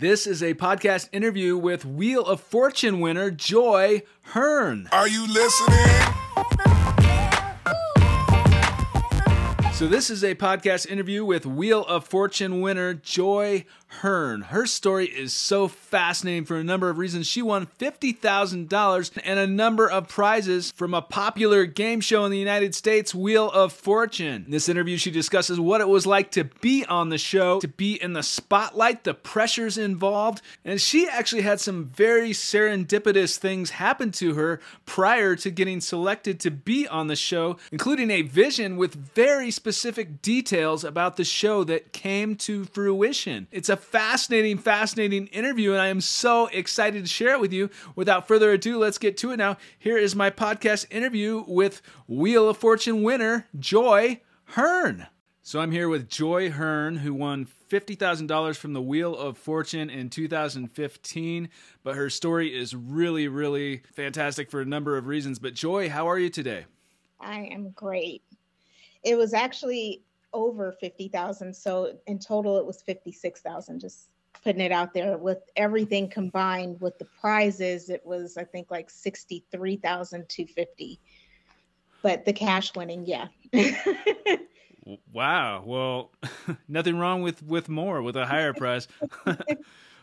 This is a podcast interview with Wheel of Fortune winner Joy Hearn. Are you listening? So, this is a podcast interview with Wheel of Fortune winner Joy Hearn. Her story is so fascinating for a number of reasons. She won $50,000 and a number of prizes from a popular game show in the United States, Wheel of Fortune. In this interview, she discusses what it was like to be on the show, to be in the spotlight, the pressures involved, and she actually had some very serendipitous things happen to her prior to getting selected to be on the show, including a vision with very specific details about the show that came to fruition. It's a fascinating, fascinating interview, and I am so excited to share it with you. Without further ado, let's get to it now. Here is my podcast interview with Wheel of Fortune winner Joy Hearn. So I'm here with Joy Hearn, who won $50,000 from the Wheel of Fortune in 2015. But her story is really, really fantastic for a number of reasons. But Joy, how are you today? I am great. It was actually over 50,000. So in total, it was 56,000. Just putting it out there with everything combined with the prizes, it was, I think, like 63,250. But the cash winning, yeah. wow. Well, nothing wrong with with more with a higher price.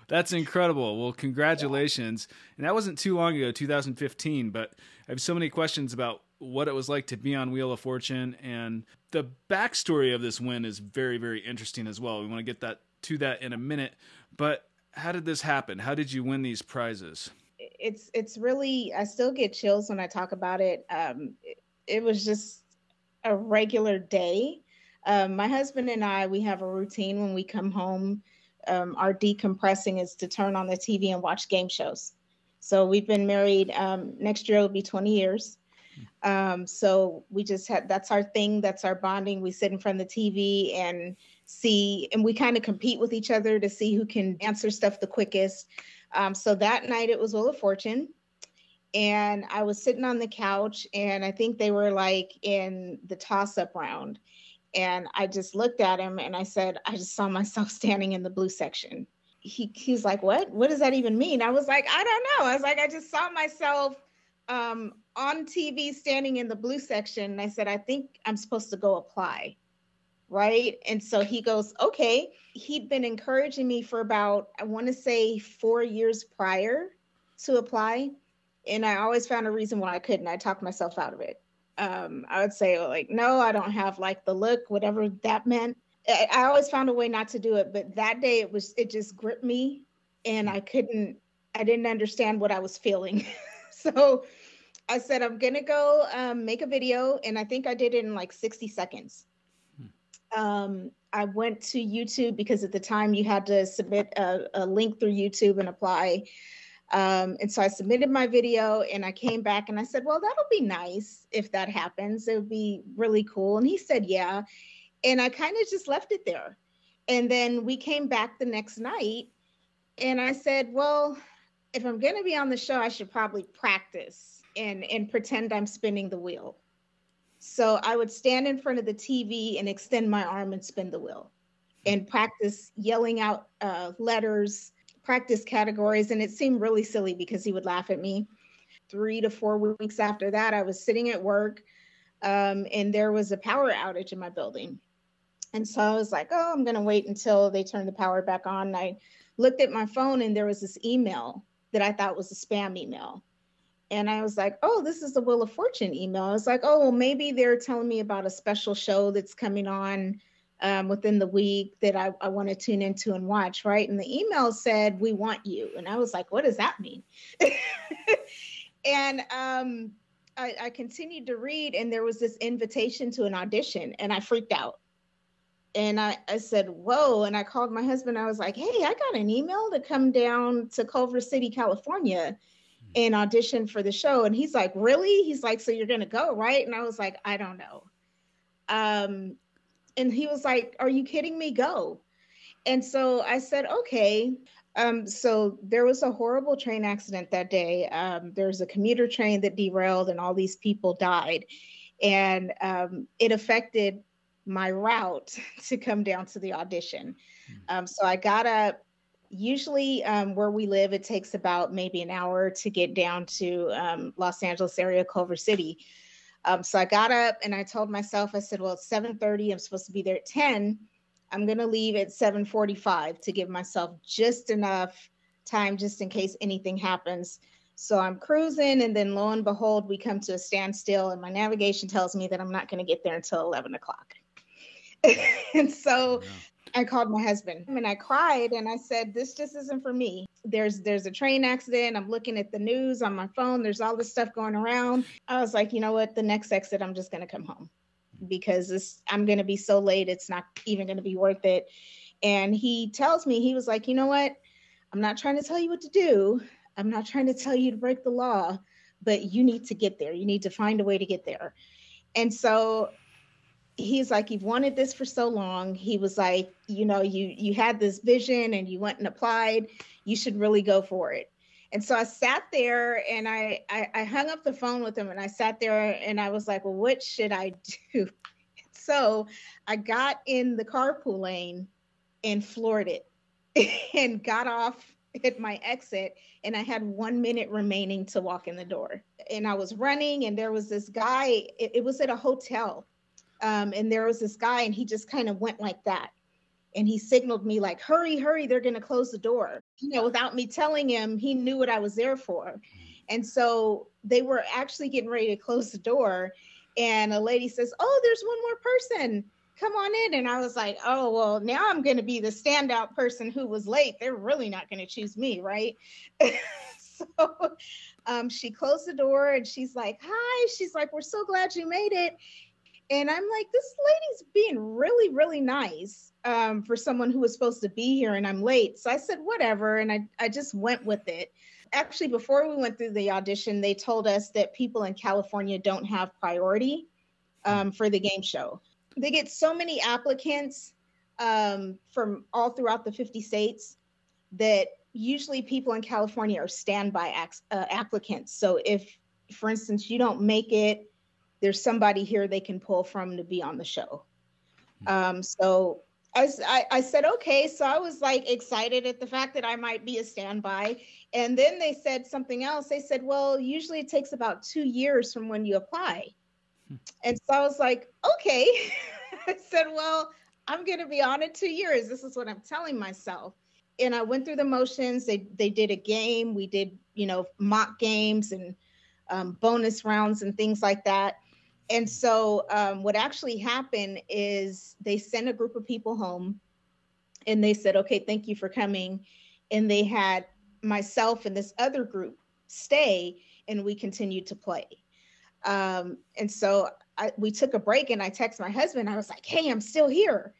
That's incredible. Well, congratulations. And that wasn't too long ago, 2015, but I have so many questions about what it was like to be on Wheel of Fortune, and the backstory of this win is very, very interesting as well. We want to get that to that in a minute, but how did this happen? How did you win these prizes? It's it's really I still get chills when I talk about it. Um, it, it was just a regular day. Um, my husband and I we have a routine when we come home. Um, our decompressing is to turn on the TV and watch game shows. So we've been married. Um, next year will be 20 years. Um, so we just had that's our thing, that's our bonding. We sit in front of the TV and see, and we kind of compete with each other to see who can answer stuff the quickest. Um, so that night it was Wheel of Fortune. And I was sitting on the couch, and I think they were like in the toss up round. And I just looked at him and I said, I just saw myself standing in the blue section. He, he's like, What? What does that even mean? I was like, I don't know. I was like, I just saw myself um, on TV standing in the blue section. And I said, I think I'm supposed to go apply. Right. And so he goes, okay. He'd been encouraging me for about, I want to say four years prior to apply. And I always found a reason why I couldn't. I talked myself out of it. Um, I would say, like, no, I don't have like the look, whatever that meant. I, I always found a way not to do it. But that day it was, it just gripped me and I couldn't, I didn't understand what I was feeling. so I said, I'm going to go um, make a video. And I think I did it in like 60 seconds. Hmm. Um, I went to YouTube because at the time you had to submit a, a link through YouTube and apply. Um, and so I submitted my video and I came back and I said, Well, that'll be nice if that happens. It would be really cool. And he said, Yeah. And I kind of just left it there. And then we came back the next night and I said, Well, if I'm going to be on the show, I should probably practice and and pretend I'm spinning the wheel. So I would stand in front of the TV and extend my arm and spin the wheel and practice yelling out uh, letters, practice categories. And it seemed really silly because he would laugh at me. Three to four weeks after that, I was sitting at work um, and there was a power outage in my building. And so I was like, oh, I'm going to wait until they turn the power back on. And I looked at my phone and there was this email that I thought was a spam email and I was like, oh, this is the Wheel of Fortune email. I was like, oh, well, maybe they're telling me about a special show that's coming on um, within the week that I, I want to tune into and watch, right? And the email said, we want you. And I was like, what does that mean? and um, I, I continued to read, and there was this invitation to an audition, and I freaked out. And I, I said, whoa. And I called my husband. I was like, hey, I got an email to come down to Culver City, California and audition for the show. And he's like, Really? He's like, So you're going to go, right? And I was like, I don't know. Um, and he was like, Are you kidding me? Go. And so I said, Okay. Um, so there was a horrible train accident that day. Um, there was a commuter train that derailed, and all these people died. And um, it affected my route to come down to the audition. Hmm. Um, so I got up Usually, um, where we live, it takes about maybe an hour to get down to um, Los Angeles area, Culver City. Um, so I got up and I told myself, I said, "Well, it's 7:30. I'm supposed to be there at 10. I'm going to leave at 7:45 to give myself just enough time, just in case anything happens." So I'm cruising, and then lo and behold, we come to a standstill, and my navigation tells me that I'm not going to get there until 11 o'clock. and so yeah. I called my husband and I cried and I said, "This just isn't for me. There's there's a train accident. I'm looking at the news on my phone. There's all this stuff going around." I was like, "You know what? The next exit, I'm just to come home because this I'm to be so late. It's not even to be worth it." And he tells me he was like, "You know what? I'm not trying to tell you what to do. I'm not trying to tell you to break the law, but you need to get there. You need to find a way to get there." And so he's like you've wanted this for so long. He was like you know you you had this vision and you went and applied. You should really go for it. And so i sat there and I, I i, hung up the phone with him and i sat there and i was like well what should i do? So i got in the carpool lane and floored it and got off at my exit and i had one minute remaining to walk in the door. And i was running and there was this guy it, it was at a hotel um, and there was this guy, and he just kind of went like that. And he signaled me, like, hurry, hurry, they're going to close the door. You know, without me telling him, he knew what I was there for. And so they were actually getting ready to close the door. And a lady says, Oh, there's one more person. Come on in. And I was like, Oh, well, now I'm going to be the standout person who was late. They're really not going to choose me, right? so um, she closed the door and she's like, Hi. She's like, We're so glad you made it. And I'm like, this lady's being really, really nice um, for someone who was supposed to be here and I'm late. So I said, whatever. And I, I just went with it. Actually, before we went through the audition, they told us that people in California don't have priority um, for the game show. They get so many applicants um, from all throughout the 50 states that usually people in California are standby uh, applicants. So if, for instance, you don't make it, there's somebody here they can pull from to be on the show. Hmm. Um, so I, I, I said, okay. So I was like excited at the fact that I might be a standby. And then they said something else. They said, well, usually it takes about two years from when you apply. Hmm. And so I was like, okay. I said, well, I'm going to be on it two years. This is what I'm telling myself. And I went through the motions. They, they did a game. We did, you know, mock games and um, bonus rounds and things like that and so um, what actually happened is they sent a group of people home and they said okay thank you for coming. And they had myself and this other group stay and we continued to play. Um, and so I, we took a break and i texted my husband. I was like hey i'm still here.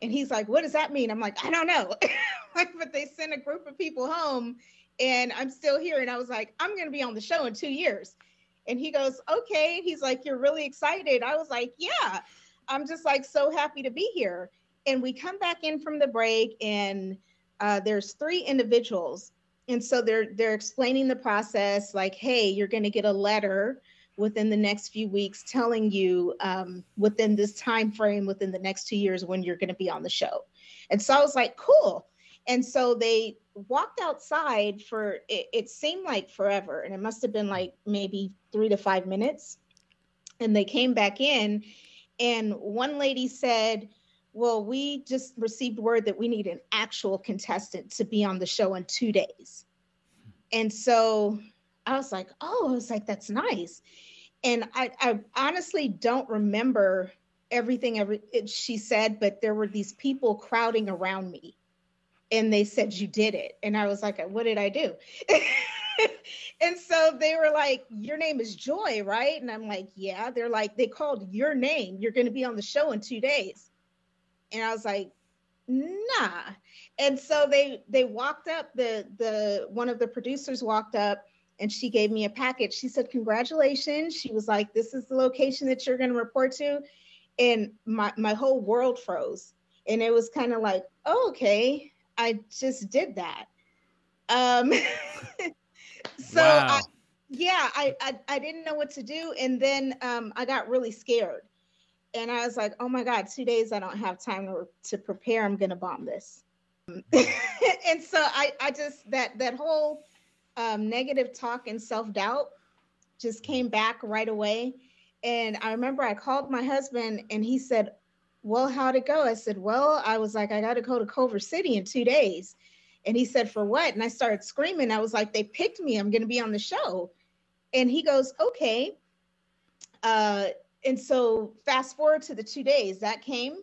And he's like what does that mean? I'm like i don't know. Like, but they sent a group of people home and i'm still here. And i was like i'm going to be on the show in two years and he goes, okay. He's like, you're really excited. I was like, yeah, I'm just like so happy to be here. And we come back in from the break, and uh, there's three individuals. And so they're they're explaining the process, like, hey, you're going to get a letter within the next few weeks telling you um, within this time frame within the next two years when you're going to be on the show and so i was like cool and so they walked outside for it, it, seemed like forever and it must have been like maybe three to five minutes. And they came back in and one lady said well we just received word that we need an actual contestant to be on the show in two days. And so i was like oh i was like that's nice. And i, I honestly don't remember everything every it, she said but there were these people crowding around me and they said you did it. And i was like what did i do? And so they were like your name is joy right? And i'm like yeah. They're like they called your name. You're going to be on the show in two days. And i was like nah. And so they they walked up the the one of the producers walked up and she gave me a package. She said congratulations. She was like this is the location that you're going to report to. And my my whole world froze. And it was kind of like oh, okay I just did that. Um, so wow. I, yeah, I, I, I didn't know what to do, and then um, I got really scared, and I was like, oh my god, two days I don't have time to, to prepare. I'm gonna bomb this. and so I, I just that that whole um, negative talk and self doubt just came back right away. And I remember I called my husband and he said, Well, how'd it go? I said, Well, I was like, I got to go to Culver City in two days. And he said, For what? And I started screaming. I was like, They picked me. I'm going to be on the show. And he goes, Okay. Uh, and so fast forward to the two days that came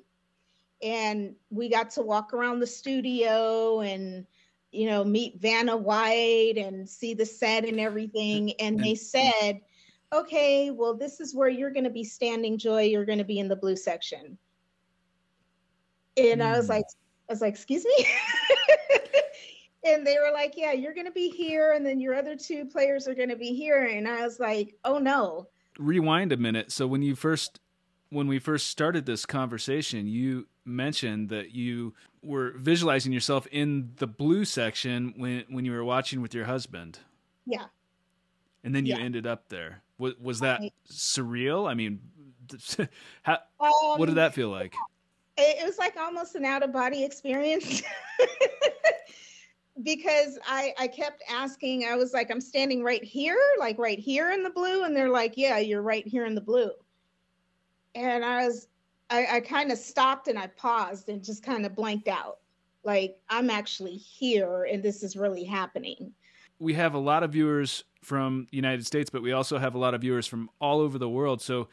and we got to walk around the studio and you know meet vanna white and see the set and everything and they said okay well this is where you're going to be standing joy you're going to be in the blue section and mm. i was hmm. like i was like excuse me and they were like yeah you're going to be here and then your other two players are going to be here and i was like oh no rewind a minute so when you first when we first started this conversation you mentioned that you were visualizing yourself in the blue section when when you were watching with your husband yeah and then you yeah. ended up there was, was that right. surreal i mean how, um, what did that feel like almost an out of body experience because I, I kept asking, I was like, I'm standing right here, like right here in the blue. And they're like, yeah, you're right here in the blue. And I was, I, I kind of stopped and I paused and just kind of blanked out. Like, I'm actually here and this is really happening. We have a lot of viewers from the United States, but we also have a lot of viewers from all over the world. So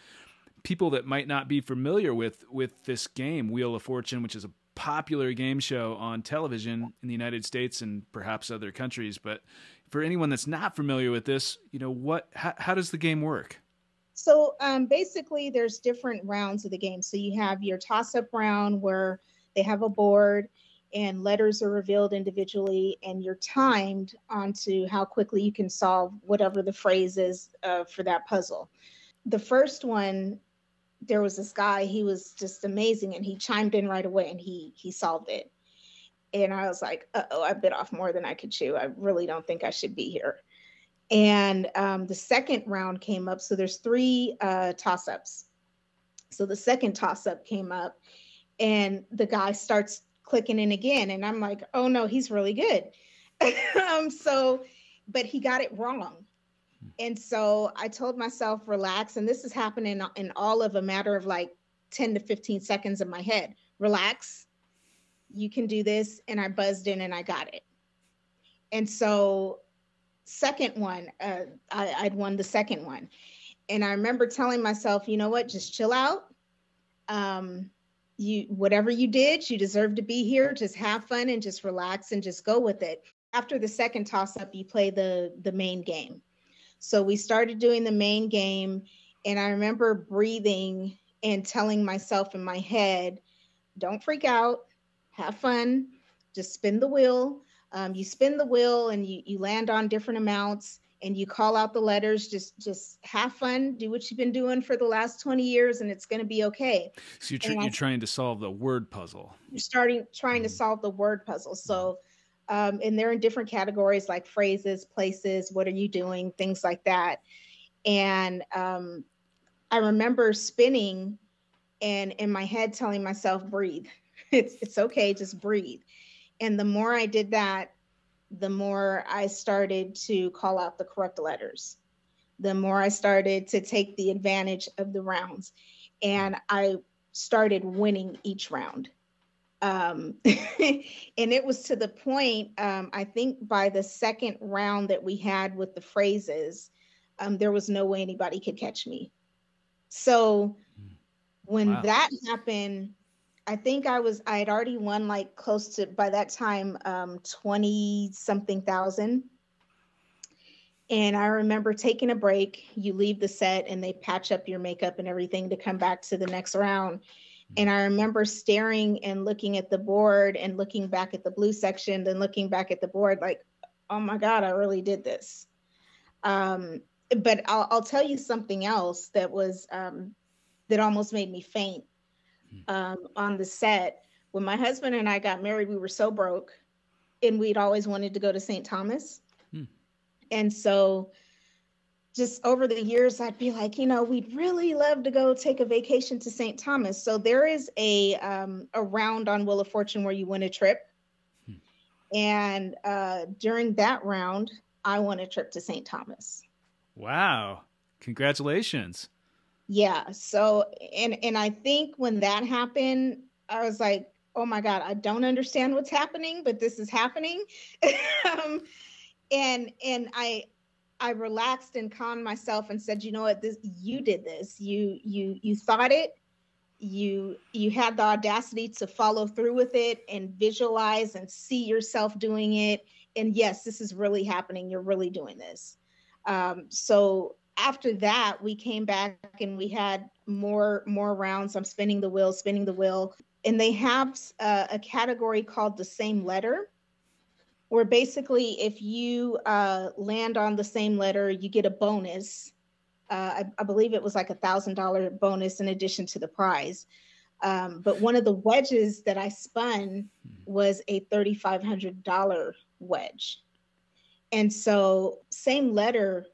people that might not be familiar with with this game, Wheel of Fortune, which is a popular game show on television in the United States and perhaps other countries. But for anyone that's not familiar with this, you know, what how, how does the game work? So um, basically, there's different rounds of the game. So you have your toss-up round where they have a board and letters are revealed individually, and you're timed onto how quickly you can solve whatever the phrase is uh, for that puzzle. The first one there was this guy he was just amazing and he chimed in right away and he he solved it. And i was like oh i bit off more than i could chew. I really don't think i should be here. And um, the second round came up so there's three uh, toss-ups. So the second toss-up came up and the guy starts clicking in again and i'm like oh no he's really good. Um, so but he got it wrong and so I told myself, relax. And this is happening in all of a matter of like 10 to 15 seconds in my head. Relax. You can do this. And I buzzed in and I got it. And so, second one, uh, I, I'd won the second one. And I remember telling myself, you know what, just chill out. Um, you whatever you did, you deserve to be here. Just have fun and just relax and just go with it. After the second toss up, you play the the main game. So we started doing the main game, and I remember breathing and telling myself in my head, don't freak out, have fun, just spin the wheel. Um, you spin the wheel and you, you land on different amounts and you call out the letters just just have fun do what you've been doing for the last 20 years and it's going to be okay. So you're, tr- you're trying to solve the word puzzle. You're starting trying to mm-hmm. solve the word puzzle. So um, and they're in different categories like phrases, places, what are you doing, things like that. And um, I remember spinning and in my head telling myself, breathe. It's, it's okay, just breathe. And the more I did that, the more I started to call out the correct letters, the more I started to take the advantage of the rounds. And I started winning each round um, and it was to the point um, i think by the second round that we had with the phrases um, there was no way anybody could catch me so hmm. when wow. that happened i think i was i had already won like close to by that time um, 20 something thousand and i remember taking a break you leave the set and they patch up your makeup and everything to come back to the next round and I remember staring and looking at the board and looking back at the blue section, then looking back at the board, like, oh my God, I really did this. Um, but I'll, I'll, tell you something else that was um, that almost made me faint hmm. um, on the set. When my husband and I got married, we were so broke, and we'd always wanted to go to St. Thomas. Hmm. And so just over the years, I'd be like, you know, we'd really love to go take a vacation to St. Thomas. So there is a um, a round on Wheel of Fortune where you win a trip. Hmm. And uh, during that round, I won a trip to St. Thomas. Wow. Congratulations. Yeah. So, and, and I think when that happened, I was like, oh my God, I don't understand what's happening, but this is happening. um, and, and I, I relaxed and calmed myself and said, you know what, this, you did this, you, you, you thought it, you you had the audacity to follow through with it and visualize and see yourself doing it. And yes this is really happening. You're really doing this. Um, so after that we came back and we had more more rounds. I'm spinning the wheel spinning the wheel. And they have uh, a category called the same letter where basically if you uh, land on the same letter you get a bonus uh, I, I, believe it was like a thousand dollar bonus in addition to the prize. Um, but one of the wedges that I spun was a thirty five hundred dollar wedge, and so same letter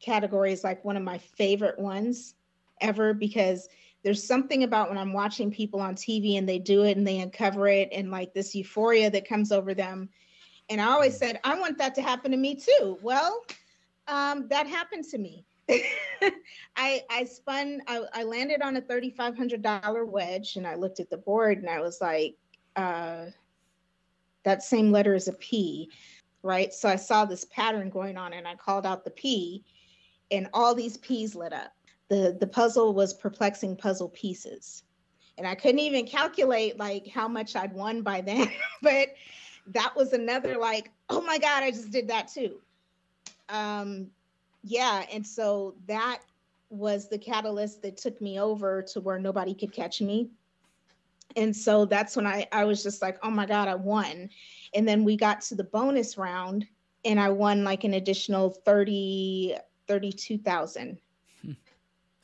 category is like one of my favorite ones ever because there's something about when I'm watching people on TV and they do it and they uncover it and like this euphoria that comes over them. And I always said, I want that to happen to me too. Well, um, that happened to me. I I spun. I, I landed on a thirty five hundred dollar wedge, and I looked at the board, and I was like, uh, "That same letter is a P, right?" So I saw this pattern going on, and I called out the P, and all these P's lit up. the The puzzle was perplexing puzzle pieces, and I couldn't even calculate like how much I'd won by then, but that was another like, "Oh my God, I just did that too." Um, yeah and so that was the catalyst that took me over to where nobody could catch me and so that's when i i was just like oh my god i won and then we got to the bonus round and i won like an additional 30 32000 hmm.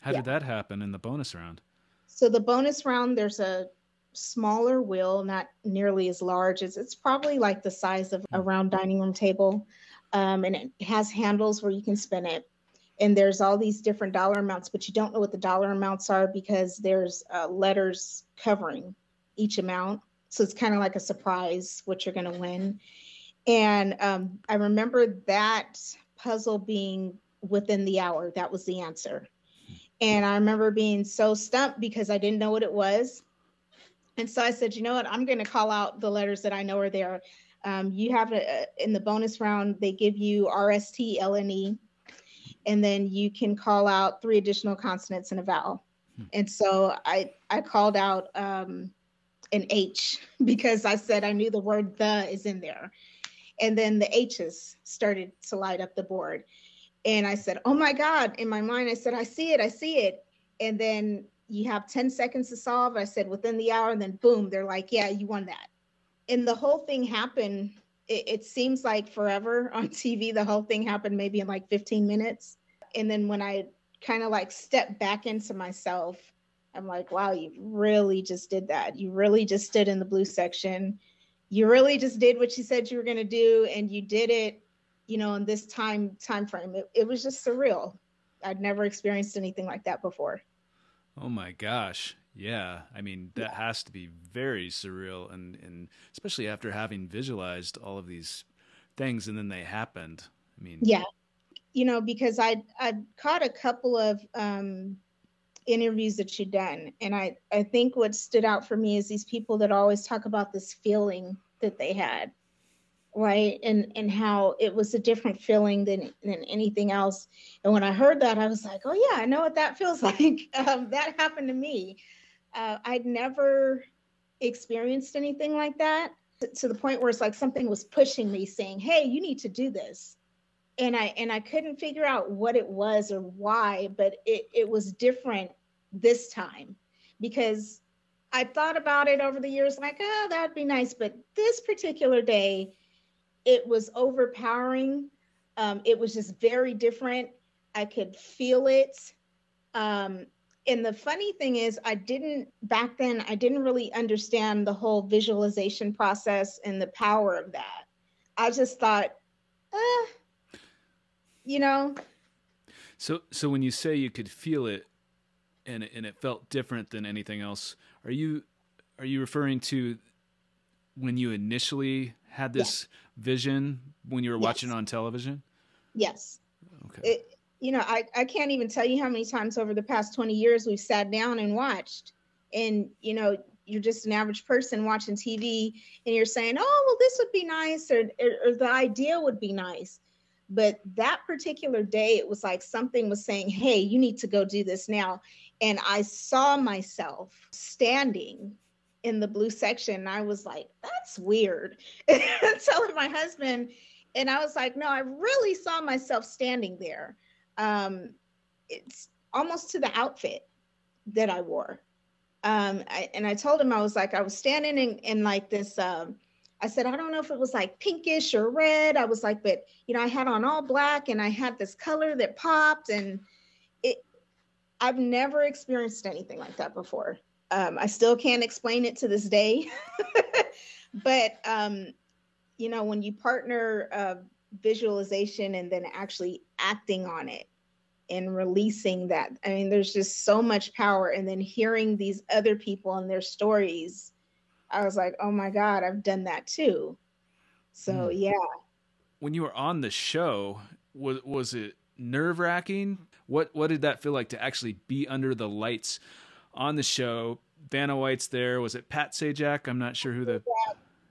how yeah. did that happen in the bonus round so the bonus round there's a smaller wheel not nearly as large as it's probably like the size of a round dining room table um, and it has handles where you can spin it. And there's all these different dollar amounts, but you don't know what the dollar amounts are because there's uh, letters covering each amount. So it's kind of like a surprise what you're going to win. And um, I remember that puzzle being within the hour. That was the answer. And I remember being so stumped because I didn't know what it was. And so I said, you know what? I'm going to call out the letters that I know are there. Um, you have a, in the bonus round, they give you RST, LNE, and then you can call out three additional consonants and a vowel. Hmm. And so I, I called out um, an H because I said I knew the word the is in there. And then the H's started to light up the board. And I said, Oh my God. In my mind, I said, I see it, I see it. And then you have 10 seconds to solve. I said, within the hour. And then boom, they're like, Yeah, you won that. And the whole thing happened it, it, seems like forever on tv the whole thing happened maybe in like 15 minutes. And then when i kind of like stepped back into myself i'm like wow you really just did that. You really just stood in the blue section. You really just did what you said you were going to do and you did it you know in this time time frame. It, it was just surreal. I'd never experienced anything like that before oh my gosh yeah, I mean that yeah. has to be very surreal, and and especially after having visualized all of these things and then they happened. I mean, yeah, you know, because I I caught a couple of um, interviews that you've done, and I I think what stood out for me is these people that always talk about this feeling that they had, right, and and how it was a different feeling than than anything else. And when I heard that, I was like, oh yeah, I know what that feels like. Um, that happened to me uh, I'd never experienced anything like that to the point where it's like something was pushing me saying, "Hey, you need to do this." And I and I couldn't figure out what it was or why, but it it was different this time because I thought about it over the years like, "Oh, that'd be nice," but this particular day it was overpowering. Um, it was just very different. I could feel it. Um, and the funny thing is i didn't back then i didn't really understand the whole visualization process and the power of that i just thought eh, you know so so when you say you could feel it and it, and it felt different than anything else are you are you referring to when you initially had this vision when you were Yes. watching on television? Yes. Okay. It, you know, I, I can't even tell you how many times over the past 20 years we've sat down and watched. And, you know, you're just an average person watching TV and you're saying, oh, well, this would be nice, or, or, or the idea would be nice. But that particular day, it was like something was saying, hey, you need to go do this now. And I saw myself standing in the blue section. And I was like, that's weird. Telling my husband, and I was like, no, I really saw myself standing there. Um, it's almost to the outfit that I wore. Um, I, and I told him I was like, I was standing in, in like this. Um, I said, I don't know if it was like pinkish or red. I was like, but you know, I had on all black and I had this color that popped, and it. I've never experienced anything like that before. Um, I still can't explain it to this day, but um, you know, when you partner uh, visualization and then actually acting on it and releasing that, I mean, there's just so much power. And then hearing these other people and their stories, I was like, oh my God, I've done that too. So, Mm. yeah. when you were on the show, was was it nerve wracking? What what did that feel like to actually be under the lights on the show? Vanna White's there. Was it Pat Sajak? I'm not sure who the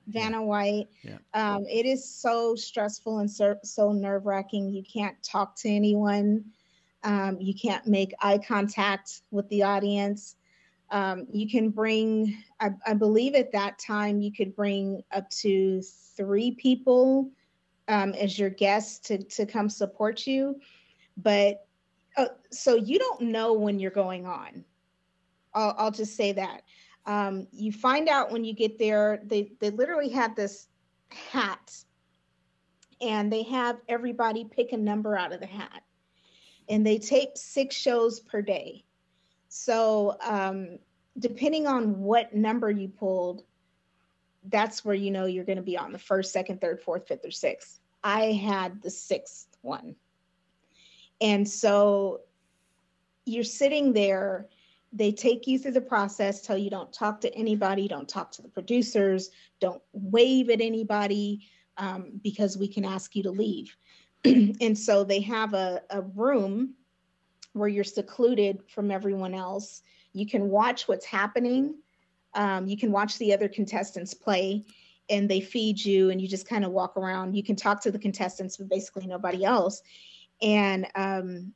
Vanna White. Yeah. Um, it is so stressful and so, so nerve wracking. You can't talk to anyone. Um, you can't make eye contact with the audience. Um, you can bring, I, I believe at that time, you could bring up to three people um, as your guests to, to come support you. But uh, so you don't know when you're going on. I'll, I'll just say that. Um, you find out when you get there, they, they literally have this hat and they have everybody pick a number out of the hat. And they tape six shows per day. So, um, depending on what number you pulled, that's where you know you're going to be on the first, second, third, fourth, fifth, or sixth. I had the sixth one. And so you're sitting there they take you through the process tell you don't talk to anybody don't talk to the producers don't wave at anybody um, because we can ask you to leave. And so they have a, a room where you're secluded from everyone else. You can watch what's happening. Um, you can watch the other contestants play and they feed you and you just kind of walk around. You can talk to the contestants but basically nobody else. And um,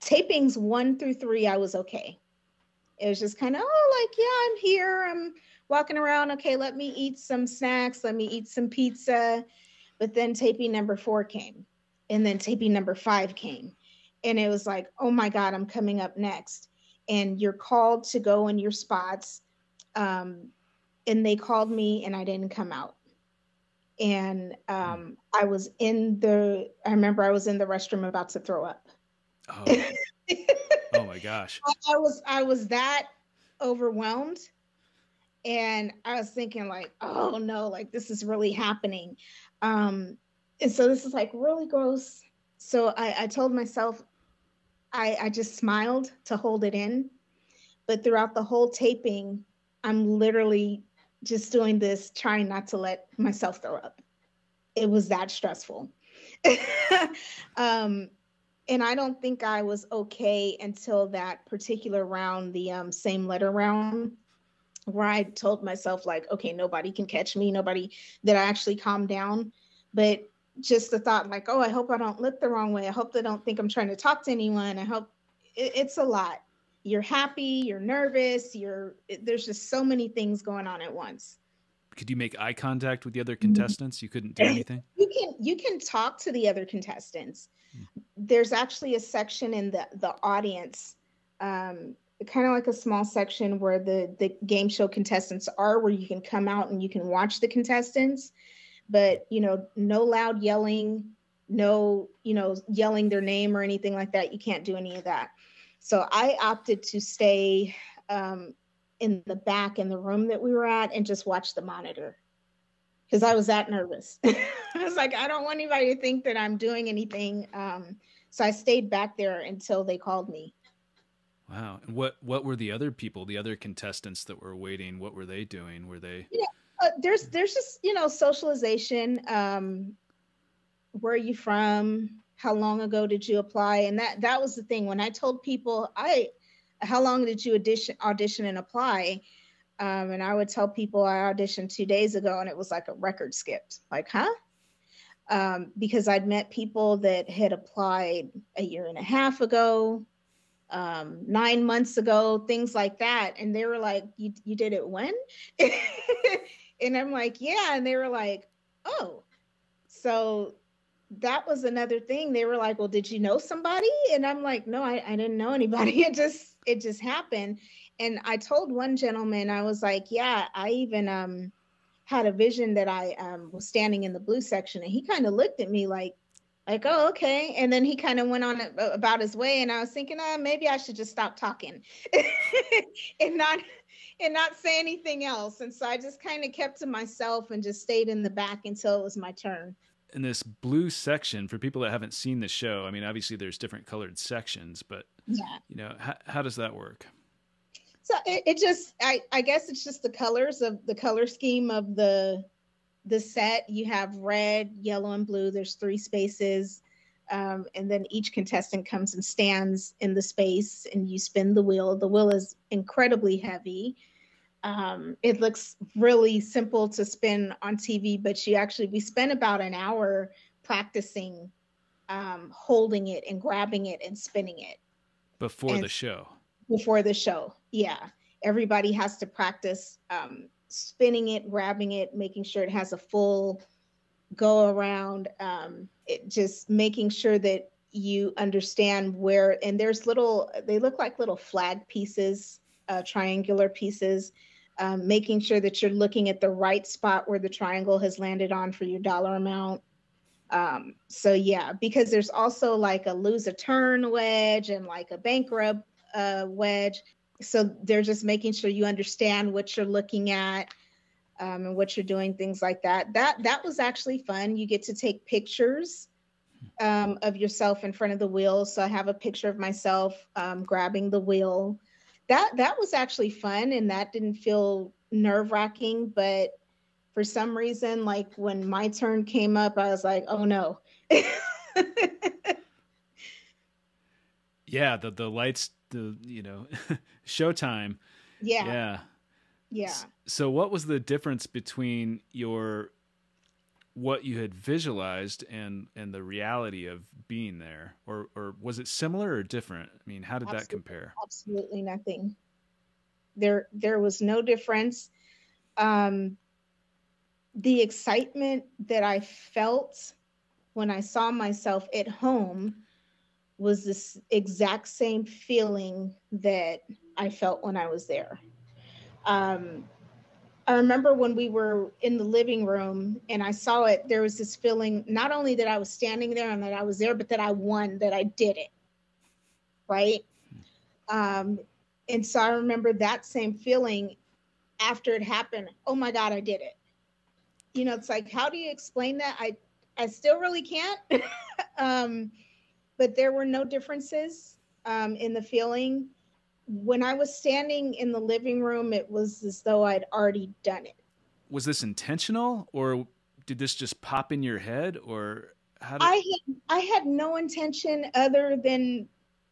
tapings one through three i was okay it was just kind of oh like yeah i'm here i'm walking around okay let me eat some snacks let me eat some pizza. But then taping number four came and then taping number five came and it was like oh my god i'm coming up next. And you're called to go in your spots um, and they called me and i didn't come out. And um, i was in the i remember i was in the restroom about to throw up. Oh, oh my gosh. I, was I was that overwhelmed and I was thinking like, oh no, like this is really happening. Um and so this is like really gross. So I, I told myself I, I just smiled to hold it in. But throughout the whole taping, I'm literally just doing this, trying not to let myself throw up. It was that stressful. um, and I don't think I was okay until that particular round, the um, same letter round, where I told myself like, okay, nobody can catch me, nobody that I actually calmed down. But just the thought like, oh, I hope I don't look the wrong way. I hope they don't think I'm trying to talk to anyone. I hope it, it's a lot. You're happy, you're nervous, you're there's just so many things going on at once. Could you make eye contact with the other contestants? You couldn't do anything. You can you can talk to the other contestants. There's actually a section in the the audience, um, kind of like a small section where the the game show contestants are, where you can come out and you can watch the contestants, but you know, no loud yelling, no you know yelling their name or anything like that. You can't do any of that. So I opted to stay um, in the back in the room that we were at and just watch the monitor because I was that nervous. I was like, I don't want anybody to think that I'm doing anything. Um, so I stayed back there until they called me. Wow. And what what were the other people, the other contestants that were waiting? What were they doing? Were they? Yeah. Uh, there's there's just you know socialization. Um, where are you from? How long ago did you apply? And that that was the thing when I told people I, how long did you audition audition and apply? Um, and I would tell people I auditioned two days ago, and it was like a record skipped. Like, huh? Um, because I'd met people that had applied a year and a half ago, um, nine months ago, things like that. And they were like, You, you did it when? and I'm like, Yeah. And they were like, Oh. So that was another thing. They were like, Well, did you know somebody? And I'm like, No, I, I didn't know anybody. It just, it just happened. And I told one gentleman, I was like, Yeah, I even, um, had a vision that I um, was standing in the blue section, and he kind of looked at me like, like, oh, okay. And then he kind of went on about his way, and I was thinking, uh, maybe I should just stop talking and not and not say anything else. And so I just kind of kept to myself and just stayed in the back until it was my turn. In this blue section, for people that haven't seen the show, I mean, obviously there's different colored sections, but yeah, you know, how, how does that work? So it, it just, I, I guess it's just the colors of the color scheme of the the set. You have red yellow and blue. There's three spaces um, and then each contestant comes and stands in the space and you spin the wheel. The wheel is incredibly heavy um, it looks really simple to spin on tv but you actually we spent about an hour practicing um, holding it and grabbing it and spinning it before and the show before the show yeah everybody has to practice um, spinning it, grabbing it, making sure it has a full go around. Um, it just making sure that you understand where, and there's little, they look like little flag pieces, uh, triangular pieces. Um, making sure that you're looking at the right spot where the triangle has landed on for your dollar amount. Um, so yeah, because there's also like a lose a turn wedge and like a bankrupt uh, wedge. So they're just making sure you understand what you're looking at um, and what you're doing things like that. That that was actually fun. You get to take pictures um, of yourself in front of the wheel. So i have a picture of myself um, grabbing the wheel that that was actually fun and that didn't feel nerve wracking but for some reason like when my turn came up i was like oh no. Yeah the the lights the you know showtime. Yeah. Yeah. Yeah. So what was the difference between your what you had visualized and and the reality of being there? Or or was it similar or different? I mean how did absolutely, that compare? absolutely nothing. There there was no difference. Um the excitement that i felt when i saw myself at home was this exact same feeling that I felt when I was there. Um, I remember when we were in the living room and I saw it, there was this feeling not only that I was standing there and that I was there, but that I won, that I did it. Right. Um, and so I remember that same feeling after it happened. Oh my God, I did it. You know, it's like, how do you explain that? I, I still really can't. um, but there were no differences um, in the feeling. When I was standing in the living room, it was as though I'd already done it. Was this intentional, or did this just pop in your head, or how? Did... I had I had no intention other than,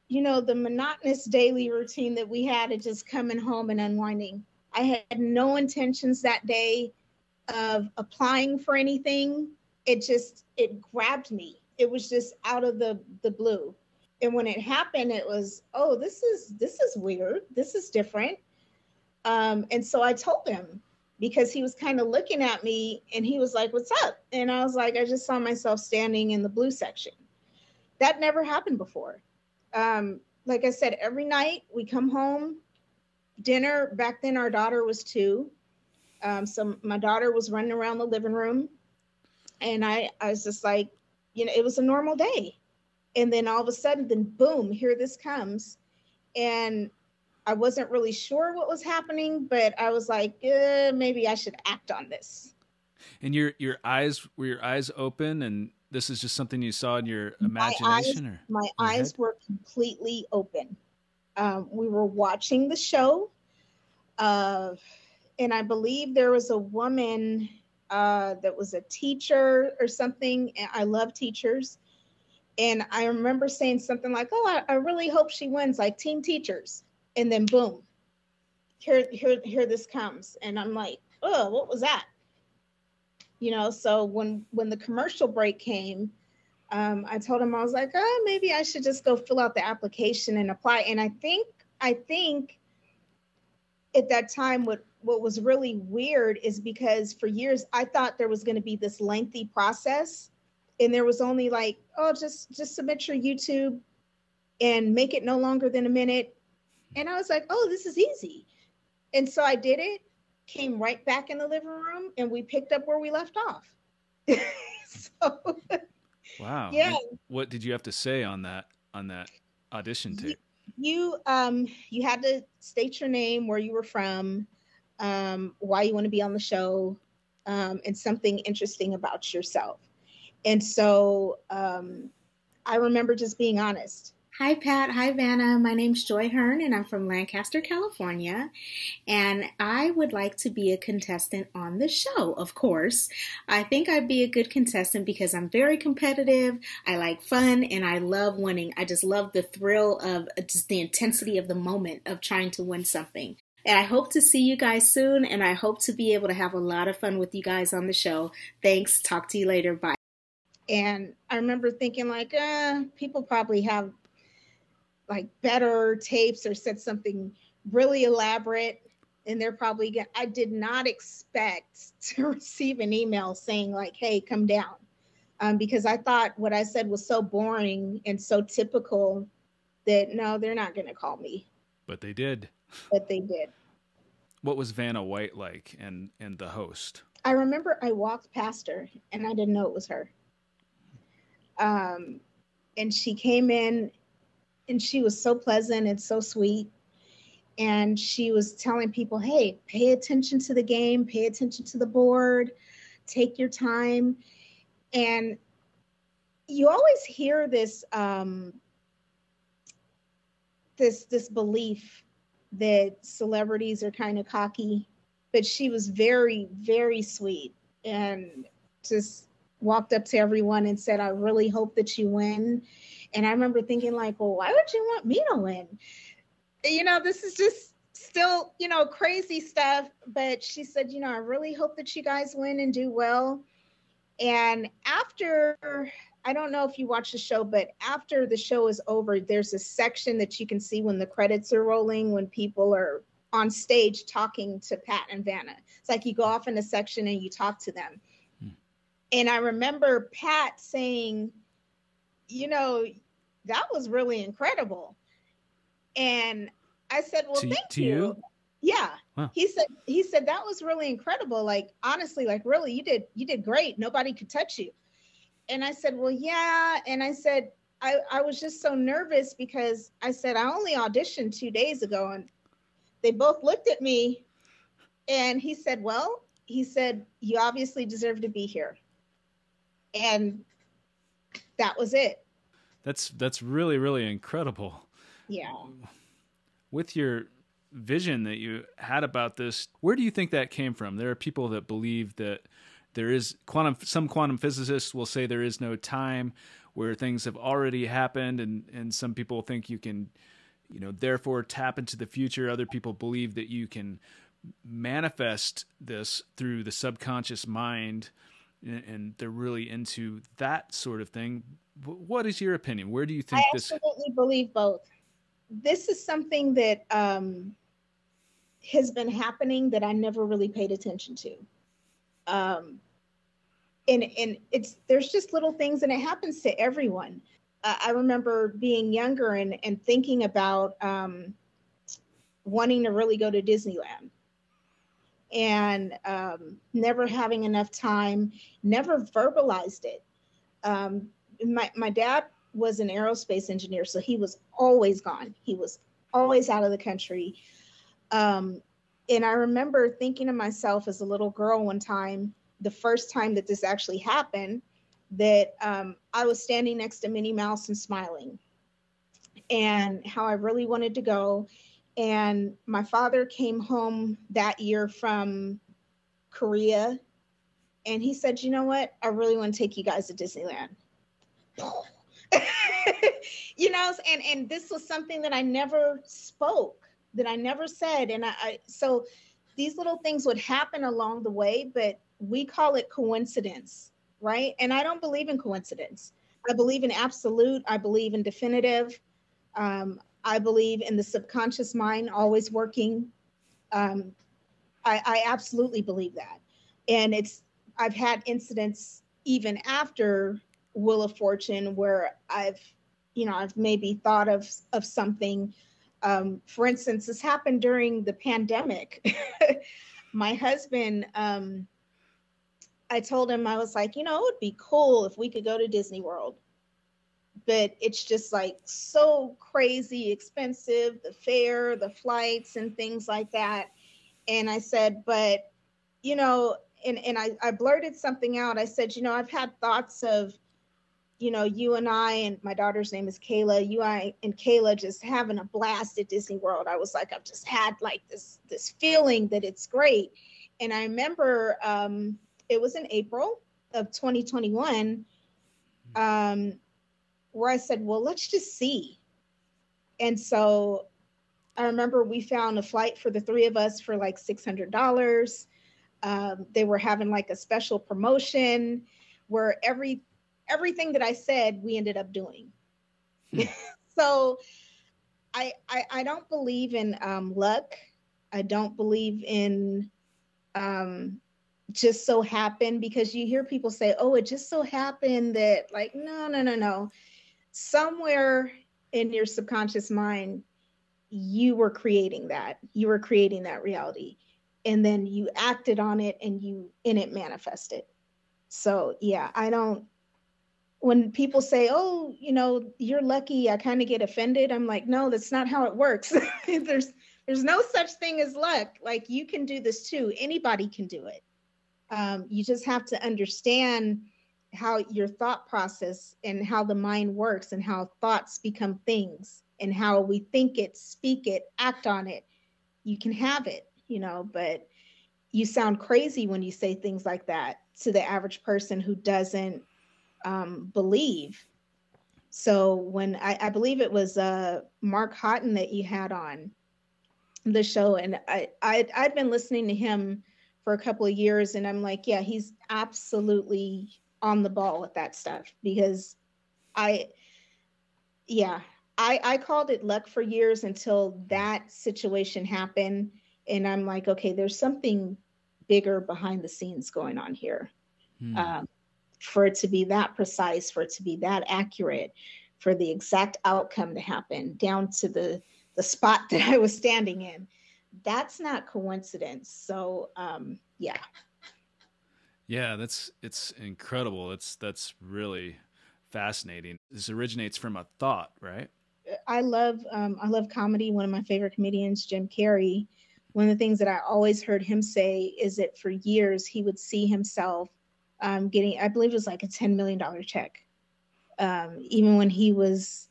you know, the monotonous daily routine that we had of just coming home and unwinding. I had no intentions that day of applying for anything. It just it grabbed me it was just out of the the blue and when it happened it was oh this is this is weird. This is different. Um, and so i told him because he was kind of looking at me and he was like what's up? And i was like i just saw myself standing in the blue section. That never happened before. Um, like i said every night we come home dinner back then our daughter was two. Um, so my daughter was running around the living room. And i i was just like you know, it was a normal day. And then all of a sudden, then boom, here this comes. And I wasn't really sure what was happening, but I was like, eh, maybe I should act on this. And your your eyes were your eyes open, and this is just something you saw in your imagination, my eyes, or my eyes head? were completely open. Um, we were watching the show, uh, and I believe there was a woman uh, that was a teacher or something. And I love teachers. And I remember saying something like, "Oh, I, I really hope she wins, like team teachers." And then boom, here, here, here this comes, and I'm like, "Oh, what was that?" You know. So when when the commercial break came, um, I told him I was like, "Oh, maybe I should just go fill out the application and apply." And I think I think at that time what what was really weird is because for years I thought there was going to be this lengthy process and there was only like oh just just submit your YouTube and make it no longer than a minute. And I was like oh this is easy. And so I did it came right back in the living room and we picked up where we left off. So wow. yeah. What did you have to say on that on that audition tape? you um you had to state your name where you were from um why you want to be on the show um and something interesting about yourself and so um i remember just being honest Hi, Pat. Hi, Vanna. My name's Joy Hearn, and I'm from Lancaster, California. And I would like to be a contestant on the show, of course. I think I'd be a good contestant because I'm very competitive, I like fun, and I love winning. I just love the thrill of just the intensity of the moment of trying to win something. And I hope to see you guys soon, and I hope to be able to have a lot of fun with you guys on the show. Thanks. Talk to you later. Bye. And I remember thinking, like, uh, people probably have like better tapes or said something really elaborate and they're probably get, i did not expect to receive an email saying like hey come down. Um, because i thought what i said was so boring and so typical that no they're not going to call me. But they did. But they did. What was vanna white like and and the host? I remember i walked past her and i didn't know it was her um and she came in and she was so pleasant and so sweet. And she was telling people hey pay attention to the game pay attention to the board take your time. And you always hear this um, this this belief that celebrities are kind of cocky but she was very very sweet and just walked up to everyone and said i really hope that you win and I remember thinking, like, well, why would you want me to win? You know, this is just still, you know, crazy stuff. But she said, you know, I really hope that you guys win and do well. And after, I don't know if you watch the show, but after the show is over, there's a section that you can see when the credits are rolling, when people are on stage talking to Pat and Vanna. It's like you go off in a section and you talk to them. And I remember Pat saying, you know, that was really incredible. And I said, well, to, thank to you. you. Yeah. Wow. He said, he said, that was really incredible. Like, honestly, like really, you did, you did great. Nobody could touch you. And I said, well, yeah. And I said, I, I was just so nervous because I said, I only auditioned two days ago and they both looked at me and he said, well, he said, you obviously deserve to be here. And that was it. That's that's really really incredible. Yeah. With your vision that you had about this, where do you think that came from? There are people that believe that there is quantum some quantum physicists will say there is no time where things have already happened and and some people think you can you know therefore tap into the future other people believe that you can manifest this through the subconscious mind and they're really into that sort of thing what is your opinion? Where do you think I this? I absolutely believe both. This is something that um, has been happening that I never really paid attention to. Um, and and it's there's just little things, and it happens to everyone. Uh, I remember being younger and and thinking about um, wanting to really go to Disneyland and um, never having enough time, never verbalized it. Um, my, my dad was an aerospace engineer, so he was always gone. He was always out of the country. Um, and I remember thinking to myself as a little girl one time, the first time that this actually happened, that um, I was standing next to Minnie Mouse and smiling, and how I really wanted to go. And my father came home that year from Korea and he said, You know what? I really want to take you guys to Disneyland. you know, and, and this was something that I never spoke, that I never said. And I, I so these little things would happen along the way, but we call it coincidence, right? And I don't believe in coincidence. I believe in absolute, I believe in definitive. Um, I believe in the subconscious mind always working. Um, I, I absolutely believe that. And it's, I've had incidents even after Wheel of Fortune where I've, you know, I've maybe thought of, of something. Um, for instance, this happened during the pandemic. My husband, um, I told him, I was like, you know, it would be cool if we could go to Disney World but it's just like so crazy expensive the fare the flights and things like that. And i said but you know and, and I, I blurted something out. I said you know i've had thoughts of you know you and i and my daughter's name is kayla you I, and kayla just having a blast at disney world. I was like i've just had like this this feeling that it's great. And i remember um, it was in april of 2021 um, where I said, well, let's just see. And so I remember we found a flight for the three of us for like $600. Um, they were having like a special promotion where every everything that I said we ended up doing. Hmm. so I, I, I don't believe in um, luck. I don't believe in um, just so happened because you hear people say, "Oh, it just so happened that." Like, no, no, no, no somewhere in your subconscious mind, you were creating that. You were creating that reality. And then you acted on it and you in it manifested. So yeah, I don't when people say, "Oh, you know, you're lucky," I kind of get offended. I'm like, "No, that's not how it works. there's there's no such thing as luck. Like you can do this too. Anybody can do it. Um, you just have to understand how your thought process and how the mind works and how thoughts become things and how we think it, speak it, act on it, you can have it, you know, but you sound crazy when you say things like that to the average person who doesn't um, believe. So when I, I believe it was uh, Mark Houghton that you had on the show, and I, I I'd been listening to him for a couple of years, and I'm like, yeah, he's absolutely on the ball with that stuff because I, yeah, I, I called it luck for years until that situation happened. And I'm like, okay, there's something bigger behind the scenes going on here. Hmm. Um, for it to be that precise, for it to be that accurate, for the exact outcome to happen down to the, the spot that I was standing in, that's not coincidence. So, um, yeah, yeah, that's it's incredible. It's that's really fascinating. This originates from a thought, right? I love um, I love comedy. One of my favorite comedians, Jim Carrey. One of the things that I always heard him say is that for years he would see himself um, getting, I believe it was like a ten million dollar check, um, even when he was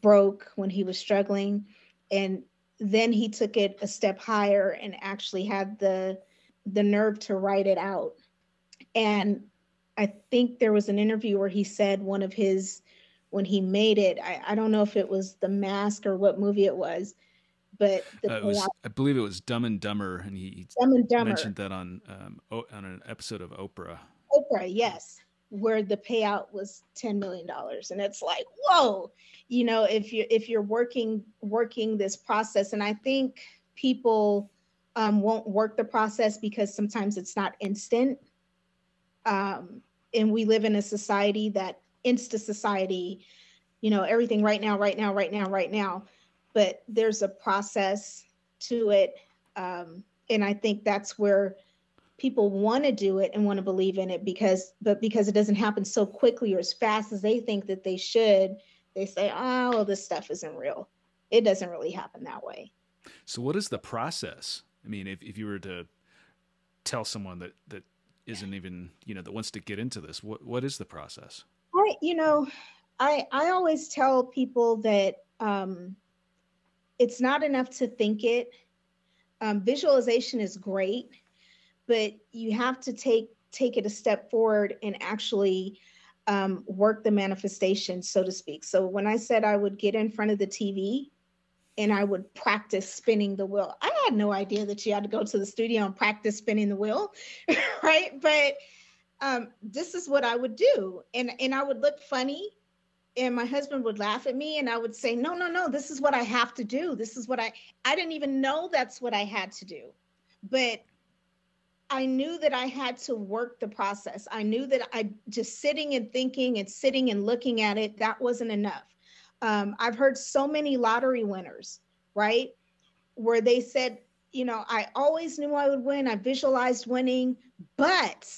broke, when he was struggling, and then he took it a step higher and actually had the the nerve to write it out and I think there was an interview where he said one of his, when he made it, I, I don't know if it was The Mask or what movie it was, but uh, it was, I believe it was Dumb and Dumber, and he Dumb and Dumber. mentioned that on um, on an episode of Oprah. Oprah, yes, where the payout was ten million dollars, and it's like, whoa, you know, if you if you're working working this process, and I think people um, won't work the process because sometimes it's not instant um, and we live in a society that insta society you know everything right now right now right now right now. But there's a process to it um, and i think that's where people want to do it and want to believe in it because but because it doesn't happen so quickly or as fast as they think that they should they say oh this stuff isn't real. It doesn't really happen that way. So what is the process? I mean if, if you were to tell someone that that isn't even you know that wants to get into this what what is the process i you know i i always tell people that um it's not enough to think it. Um, visualization is great, but you have to take take it a step forward and actually um, work the manifestation, so to speak. So when I said I would get in front of the TV and I would practice spinning the wheel, I had no idea that you had to go to the studio and practice spinning the wheel, right? But um, this is what I would do, and and I would look funny, and my husband would laugh at me, and I would say, no, no, no, this is what I have to do. This is what I I didn't even know that's what I had to do, but I knew that I had to work the process. I knew that I just sitting and thinking and sitting and looking at it, that wasn't enough. Um, I've heard so many lottery winners, right? Where they said, you know, I always knew I would win. I visualized winning, but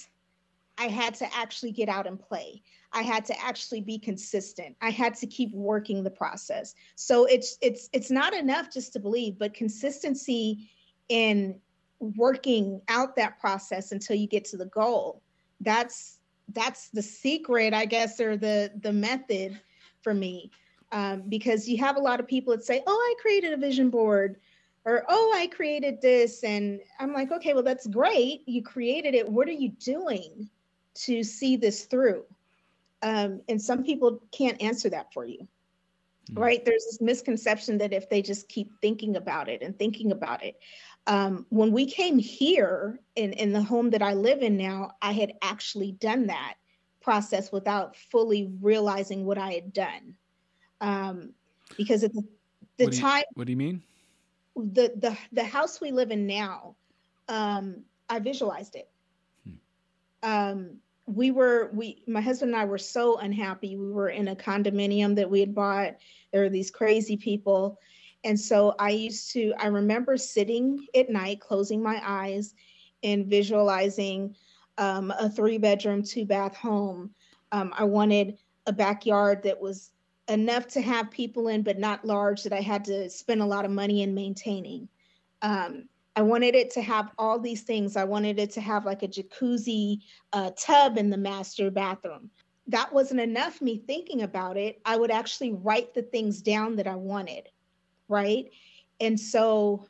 I had to actually get out and play. I had to actually be consistent. I had to keep working the process. So it's it's it's not enough just to believe, but consistency in working out that process until you get to the goal that's that's the secret i guess or the the method for me um, because you have a lot of people that say oh i created a vision board or oh i created this and i'm like okay well that's great you created it what are you doing to see this through um, and some people can't answer that for you mm-hmm. right there's this misconception that if they just keep thinking about it and thinking about it um, when we came here in, in the home that I live in now, I had actually done that process without fully realizing what I had done. Um, because at the, the what time, what do you mean? The the the house we live in now, um, I visualized it. Hmm. Um, we were we my husband and I were so unhappy. We were in a condominium that we had bought. There were these crazy people and so I used to, I remember sitting at night, closing my eyes and visualizing um, a three bedroom, two bath home. Um, I wanted a backyard that was enough to have people in, but not large that I had to spend a lot of money in maintaining. Um, I wanted it to have all these things. I wanted it to have like a jacuzzi uh, tub in the master bathroom. That wasn't enough me thinking about it. I would actually write the things down that I wanted right? And so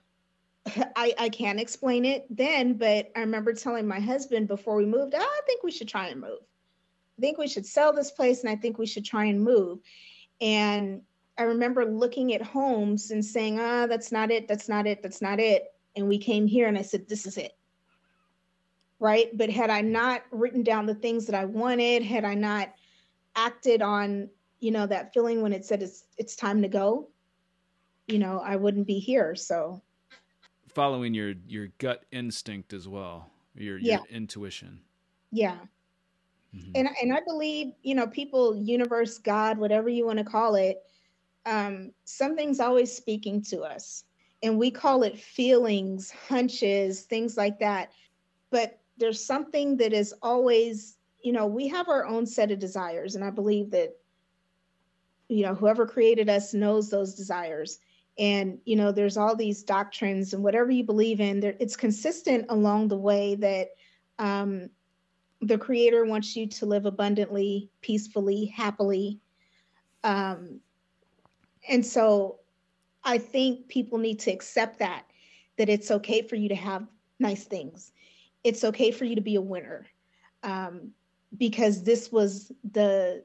I, I can't explain it then, but I remember telling my husband before we moved, oh, I think we should try and move. I think we should sell this place and I think we should try and move. And I remember looking at homes and saying, ah, that's not it, that's not it, that's not it. And we came here and I said, this is it. Right. But had I not written down the things that I wanted, had I not acted on, you know, that feeling when it said it's it's time to go, you know, I wouldn't be here. So following your your gut instinct as well, your yeah. your intuition. Yeah. Mm-hmm. And and I believe, you know, people, universe, God, whatever you want to call it, um, something's always speaking to us. And we call it feelings, hunches, things like that. But there's something that is always, you know, we have our own set of desires. And I believe that, you know, whoever created us knows those desires and you know there's all these doctrines and whatever you believe in there it's consistent along the way that um, the creator wants you to live abundantly peacefully happily um, and so i think people need to accept that that it's okay for you to have nice things it's okay for you to be a winner um, because this was the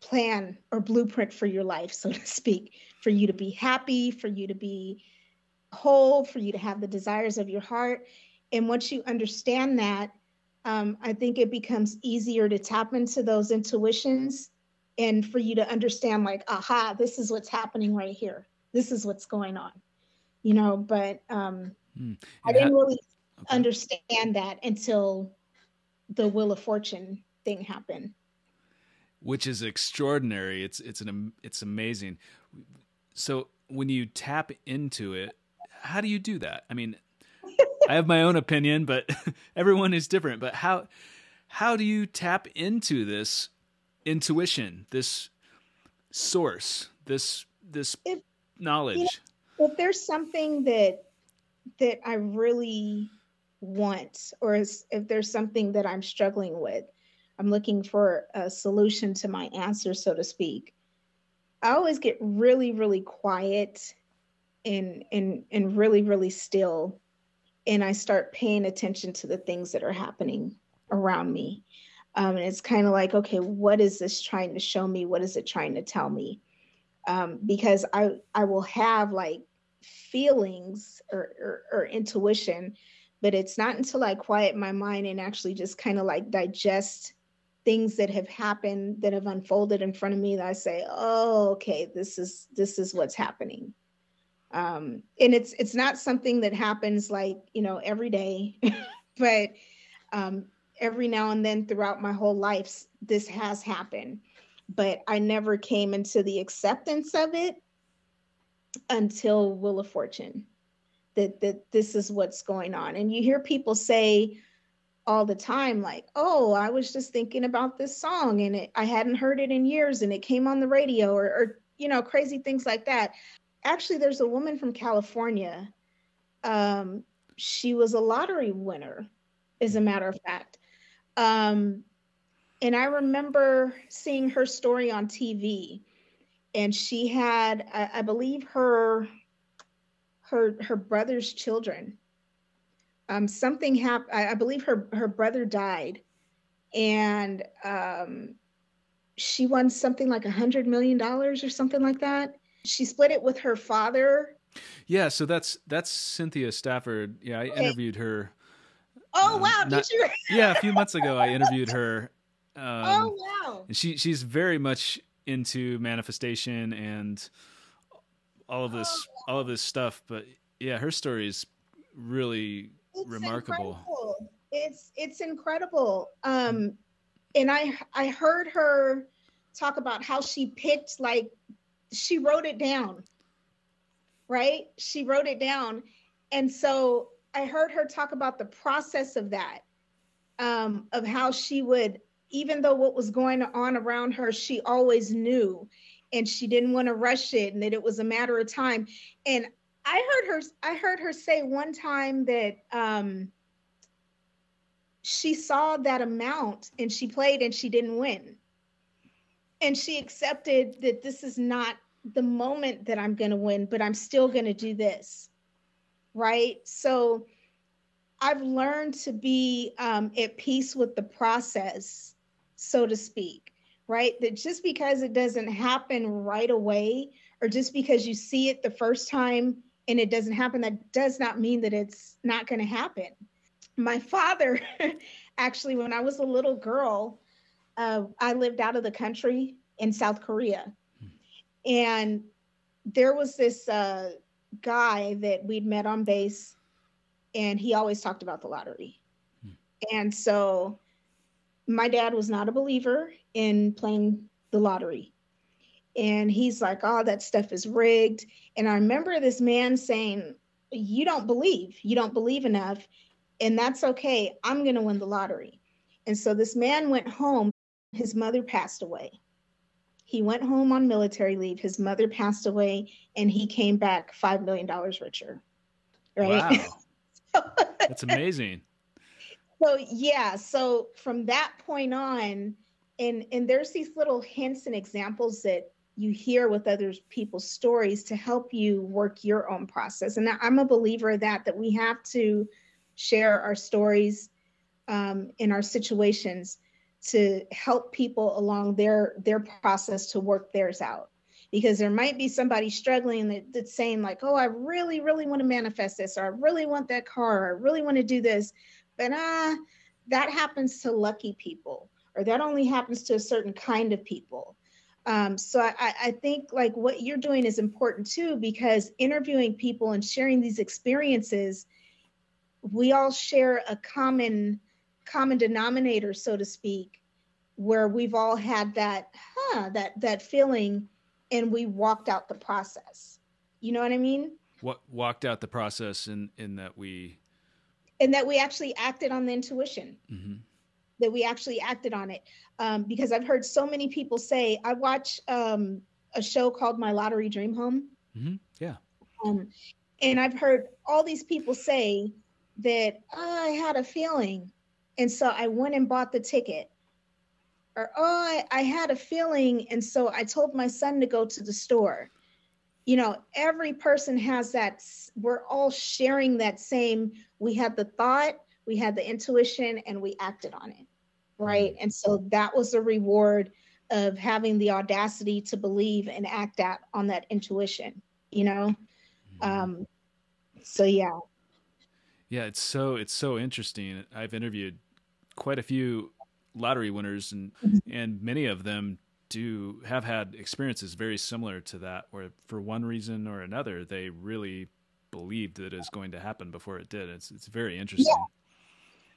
plan or blueprint for your life, so to speak, for you to be happy, for you to be whole, for you to have the desires of your heart. And once you understand that, um, I think it becomes easier to tap into those intuitions and for you to understand, like, aha, this is what's happening right here. This is what's going on, you know. But um, mm. I didn't really okay. understand that until the Wheel of Fortune thing happened which is extraordinary. It's it's an it's amazing. So when you tap into it, how do you do that? I mean, I have my own opinion, but everyone is different. But how how do you tap into this intuition, this source, this this if, knowledge? You know, if there's something that that I really want, or if there's something that I'm struggling with, I'm looking for a solution to my answer, so to speak. I always get really, really quiet and and and really really still and I start paying attention to the things that are happening around me. Um, and it's kind of like, okay, what is this trying to show me? What is it trying to tell me? Um, because I I will have like feelings or, or, or intuition, but it's not until I quiet my mind and actually just kind of like digest things that have happened that have unfolded in front of me that I say, oh, okay, this is this is what's happening um, and it's it's not something that happens like you know every day but um, every now and then throughout my whole life this has happened. But i never came into the acceptance of it until wheel of fortune that that this is what's going on. And you hear people say all the time like oh i was just thinking about this song and it, i hadn't heard it in years and it came on the radio or, or you know crazy things like that actually there's a woman from California. Um, she was a lottery winner, as a matter of fact. Um, and I remember seeing her story on TV, and she had, I, I believe, her her her brother's children. Um, something happened. I, I, believe her her brother died, and um, she won something like a hundred million dollars or something like that she split it with her father. Yeah, so that's that's Cynthia Stafford. Yeah, I okay. interviewed her. Oh um, wow! Not, Did you? yeah, a few months ago I interviewed her. Um, oh wow! She she's very much into manifestation and all of this oh, wow. all of this stuff. But yeah, her story is really it's remarkable. Incredible. It's it's incredible. Um, and I I heard her talk about how she picked like she wrote it down, right? She wrote it down. And so I heard her talk about the process of that, um, of how she would, even though what was going on around her, she always knew and she didn't want to rush it and that it was a matter of time. And I heard her, I heard her say one time that um, she saw that amount and she played and she didn't win and she accepted that this is not the moment that I'm going to win, but I'm still going to do this. Right. So I've learned to be um, at peace with the process, so to speak. Right. That just because it doesn't happen right away, or just because you see it the first time and it doesn't happen, that does not mean that it's not going to happen. My father, actually, when I was a little girl, uh, I lived out of the country in South Korea and there was this uh, guy that we'd met on base, and he always talked about the lottery. Hmm. And so my dad was not a believer in playing the lottery. And he's like, oh, that stuff is rigged. And I remember this man saying, You don't believe, you don't believe enough. And that's okay. I'm going to win the lottery. And so this man went home. His mother passed away. He went home on military leave. His mother passed away, and he came back five million dollars richer. Right? Wow, that's amazing. So yeah, so from that point on, and and there's these little hints and examples that you hear with other people's stories to help you work your own process. And I'm a believer of that that we have to share our stories um, in our situations to help people along their their process to work theirs out. Because there might be somebody struggling that, that's saying like oh i really really want to manifest this or i really want that car or i really want to do this. But ah uh, that happens to lucky people or that only happens to a certain kind of people. Um, so I, I think like what you're doing is important too because interviewing people and sharing these experiences we all share a common common denominator, so to speak, where we've all had that, huh, that that feeling, and we walked out the process. You know what I mean? What walked out the process in in that we, and that we actually acted on the intuition. Mm-hmm. That we actually acted on it, um, because I've heard so many people say, I watch um, a show called My Lottery Dream Home. Mm-hmm. Yeah. Um, and I've heard all these people say that oh, I had a feeling and so I went and bought the ticket. Or, oh, I, I had a feeling. And so I told my son to go to the store. you know, every person has that. We're all sharing that same. We had the thought, we had the intuition, and we acted on it. Right. Mm-hmm. And so that was the reward of having the audacity to believe and act out on that intuition, you know? Mm-hmm. Um, so yeah. Yeah, it's so it's so interesting. I've interviewed quite a few lottery winners and and many of them do have had experiences very similar to that where for one reason or another they really believed that it was going to happen before it did. It's it's very interesting. Yeah.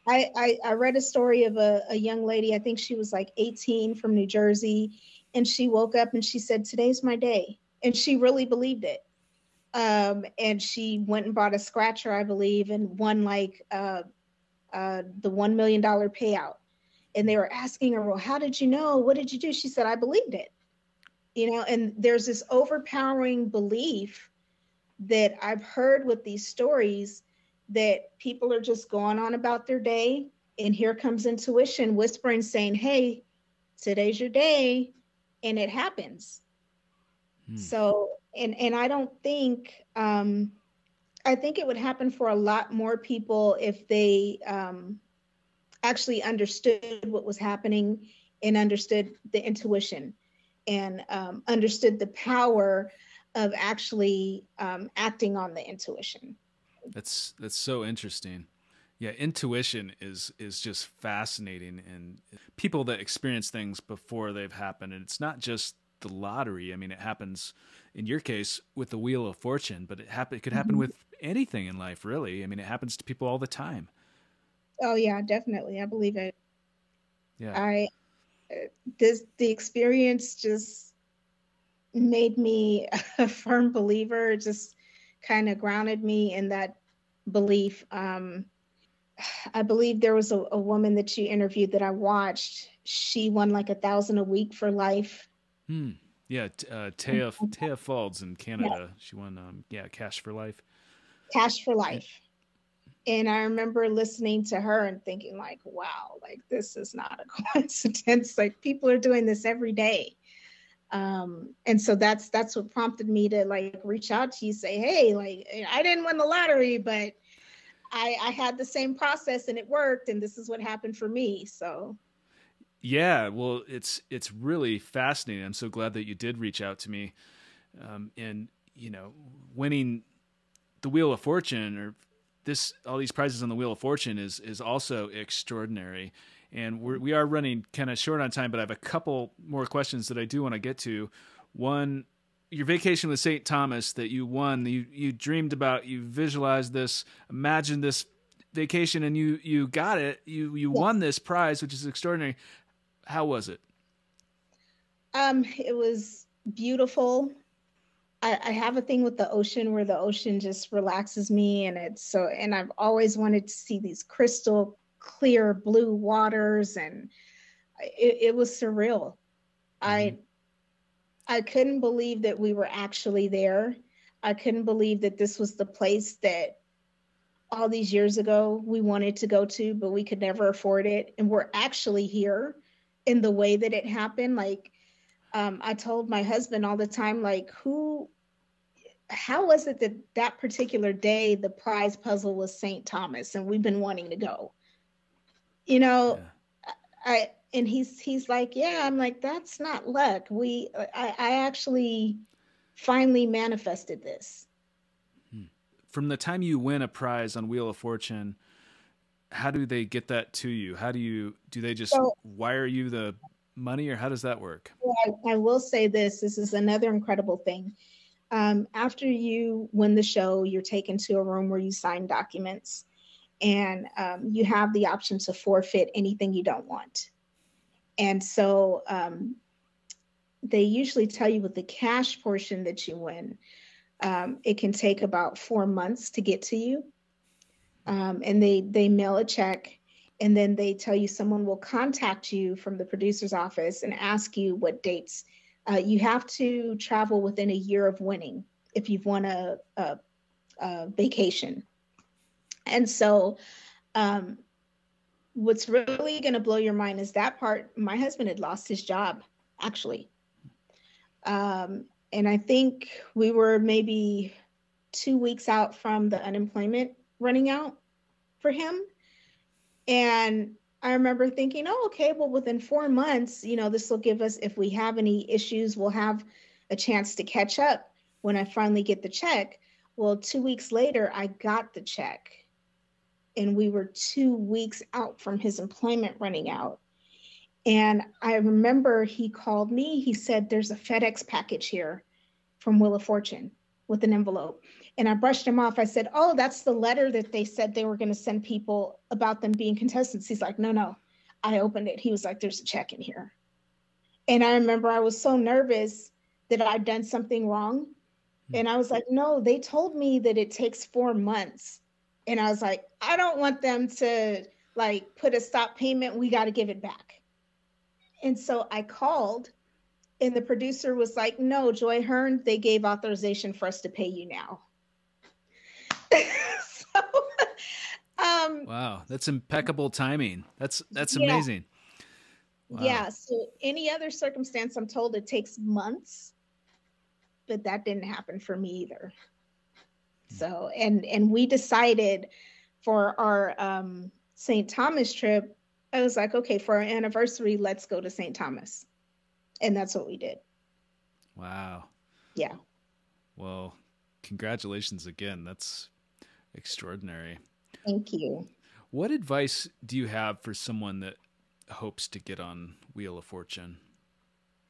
I, I, I, read a story of a, a young lady, I think she was like 18 from New Jersey, and she woke up and she said, Today's my day. And she really believed it. Um, and she went and bought a scratcher, I believe, and won like uh, uh, the $1 million payout. And they were asking her, Well, how did you know? What did you do? She said, I believed it. You know, and there's this overpowering belief that I've heard with these stories that people are just going on about their day. And here comes intuition whispering, saying, Hey, today's your day. And it happens. Hmm. So, and, and I don't think, um, I think it would happen for a lot more people if they um, actually understood what was happening and understood the intuition and um, understood the power of actually um, acting on the intuition. That's that's so interesting. Yeah, intuition is is just fascinating, and people that experience things before they've happened, and it's not just the lottery. I mean, it happens in your case with the Wheel of Fortune, but it happen it could happen mm-hmm. with anything in life, really. I mean, it happens to people all the time. Oh yeah, definitely. I believe it. Yeah. I this the experience just made me a firm believer. Just kind of grounded me in that belief. Um, I believe there was a, a, woman that you interviewed that I watched. She won like a thousand a week for life. Hmm. Yeah, uh, Taya Taya Falls in Canada. She won, um, yeah, Cash for Life. Cash for Life. And I remember listening to her and thinking, like, wow, like this is not a coincidence. Like people are doing this every day um and so that's that's what prompted me to like reach out to you say hey like i didn't win the lottery but i i had the same process and it worked and this is what happened for me so yeah well it's it's really fascinating i'm so glad that you did reach out to me um and you know winning the wheel of fortune or this all these prizes on the wheel of fortune is is also extraordinary and we're, we are running kind of short on time, but I have a couple more questions that I do want to get to. One, your vacation with St. Thomas that you won, you you dreamed about, you visualized this, imagined this vacation, and you you got it. You you yeah. won this prize, which is extraordinary. How was it? Um, it was beautiful. I, I have a thing with the ocean where the ocean just relaxes me, and it's so. And I've always wanted to see these crystal clear blue waters and it, it was surreal. Mm-hmm. I I couldn't believe that we were actually there. I couldn't believe that this was the place that all these years ago we wanted to go to, but we could never afford it. And we're actually here in the way that it happened. Like um, I told my husband all the time, like, who, how was it that that particular day the prize puzzle was St. Thomas and we've been wanting to go? you know yeah. i and he's he's like yeah i'm like that's not luck we i, I actually finally manifested this hmm. from the time you win a prize on wheel of fortune how do they get that to you how do you do they just so, wire you the money or how does that work I, I will say this this is another incredible thing um, after you win the show you're taken to a room where you sign documents and um, you have the option to forfeit anything you don't want. And so um, they usually tell you with the cash portion that you win, um, it can take about four months to get to you. Um, and they they mail a check, and then they tell you someone will contact you from the producer's office and ask you what dates. Uh, you have to travel within a year of winning if you've won a, a, a vacation and so, um, what's really going to blow your mind is that part. My husband had lost his job, actually. Um, and I think we were maybe two weeks out from the unemployment running out for him. And I remember thinking, oh, okay, well, within four months, you know, this will give us, if we have any issues, we'll have a chance to catch up when I finally get the check. Well, two weeks later, I got the check, and we were two weeks out from his employment running out. And I remember he called me. He said, There's a FedEx package here from Wheel of Fortune with an envelope. And I brushed him off. I said, Oh, that's the letter that they said they were going to send people about them being contestants. He's like, No, no. I opened it. He was like, There's a check in here. And I remember I was so nervous that I'd done something wrong. Hmm. And I was like, No, they told me that it takes four months. And I was like, I don't want them to like put a stop payment. We got to give it back. And so I called, and the producer was like, No, Joy Hearn, they gave authorization for us to pay you now. so, um, wow, that's impeccable timing. That's that's yeah. amazing. Wow. Yeah. So any other circumstance, I'm told it takes months, but that didn't happen for me either. Hmm. So and and we decided for our um, St. Thomas trip I was like, okay, for our anniversary, let's go to St. Thomas. And that's what we did. Wow. Yeah. Well, congratulations again. That's extraordinary. Thank you. What advice do you have for someone that hopes to get on Wheel of Fortune?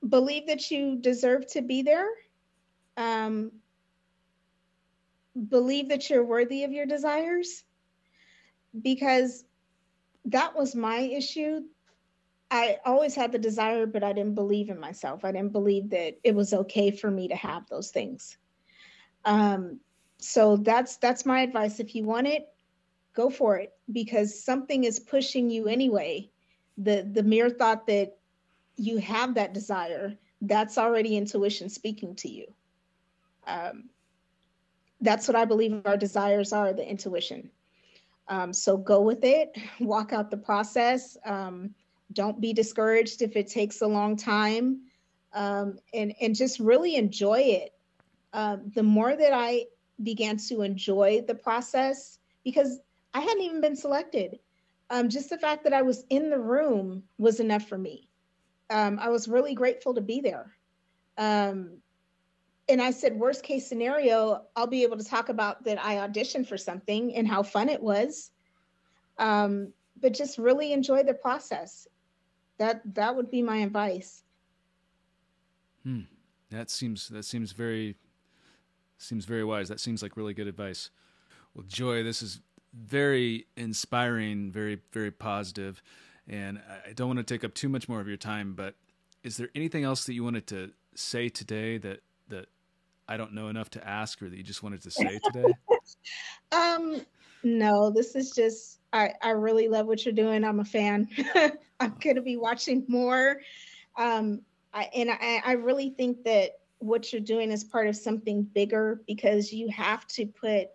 Believe that you deserve to be there. Um, believe that you're worthy of your desires because that was my issue. I always had the desire, but I didn't believe in myself. I didn't believe that it was okay for me to have those things. Um, so that's that's my advice. If you want it, go for it because something is pushing you anyway. The the mere thought that you have that desire, that's already intuition speaking to you. Um, that's what I believe our desires are, the intuition. Um, so go with it, walk out the process. Um, don't be discouraged if it takes a long time, um, and and just really enjoy it. Uh, the more that I began to enjoy the process, because I hadn't even been selected, um, just the fact that I was in the room was enough for me. Um, I was really grateful to be there and I said, worst case scenario, I'll be able to talk about that I auditioned for something and how fun it was. Um, but just really enjoy the process. That that would be my advice. Hmm. That seems that seems very seems very wise. That seems like really good advice. Well, Joy, this is very inspiring, very very positive, and I don't want to take up too much more of your time. But is there anything else that you wanted to say today that that I don't know enough to ask or that you just wanted to say today? um, no, this is just I, I really love what you're doing. I'm a fan. I'm gonna be watching more. Um, I, and I, I really think that what you're doing is part of something bigger because you have to put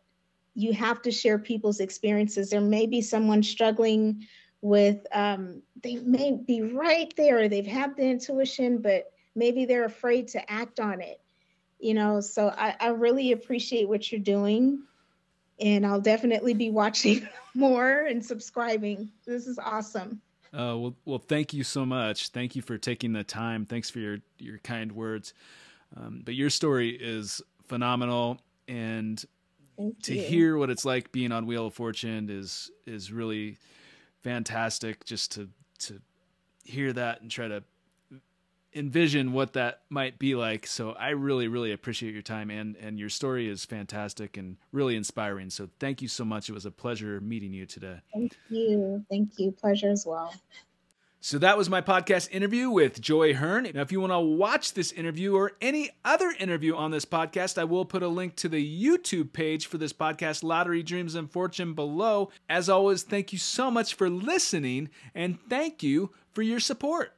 you have to share people's experiences. There may be someone struggling with um, they may be right there, they've had the intuition, but maybe they're afraid to act on it you know so I, I really appreciate what you're doing and i'll definitely be watching more and subscribing this is awesome uh, well, well, thank you so much. Thank you for taking the time. Thanks for your your kind words. Um, but your story is phenomenal, and to hear what it's like being on Wheel of Fortune is is really fantastic. Just to to hear that and try to envision what that might be like. So I really, really appreciate your time and and your story is fantastic and really inspiring. So thank you so much. It was a pleasure meeting you today. Thank you. Thank you. Pleasure as well. So that was my podcast interview with Joy Hearn. Now, if you want to watch this interview or any other interview on this podcast, I will put a link to the YouTube page for this podcast, Lottery Dreams and Fortune, below. As always, thank you so much for listening and thank you for your support.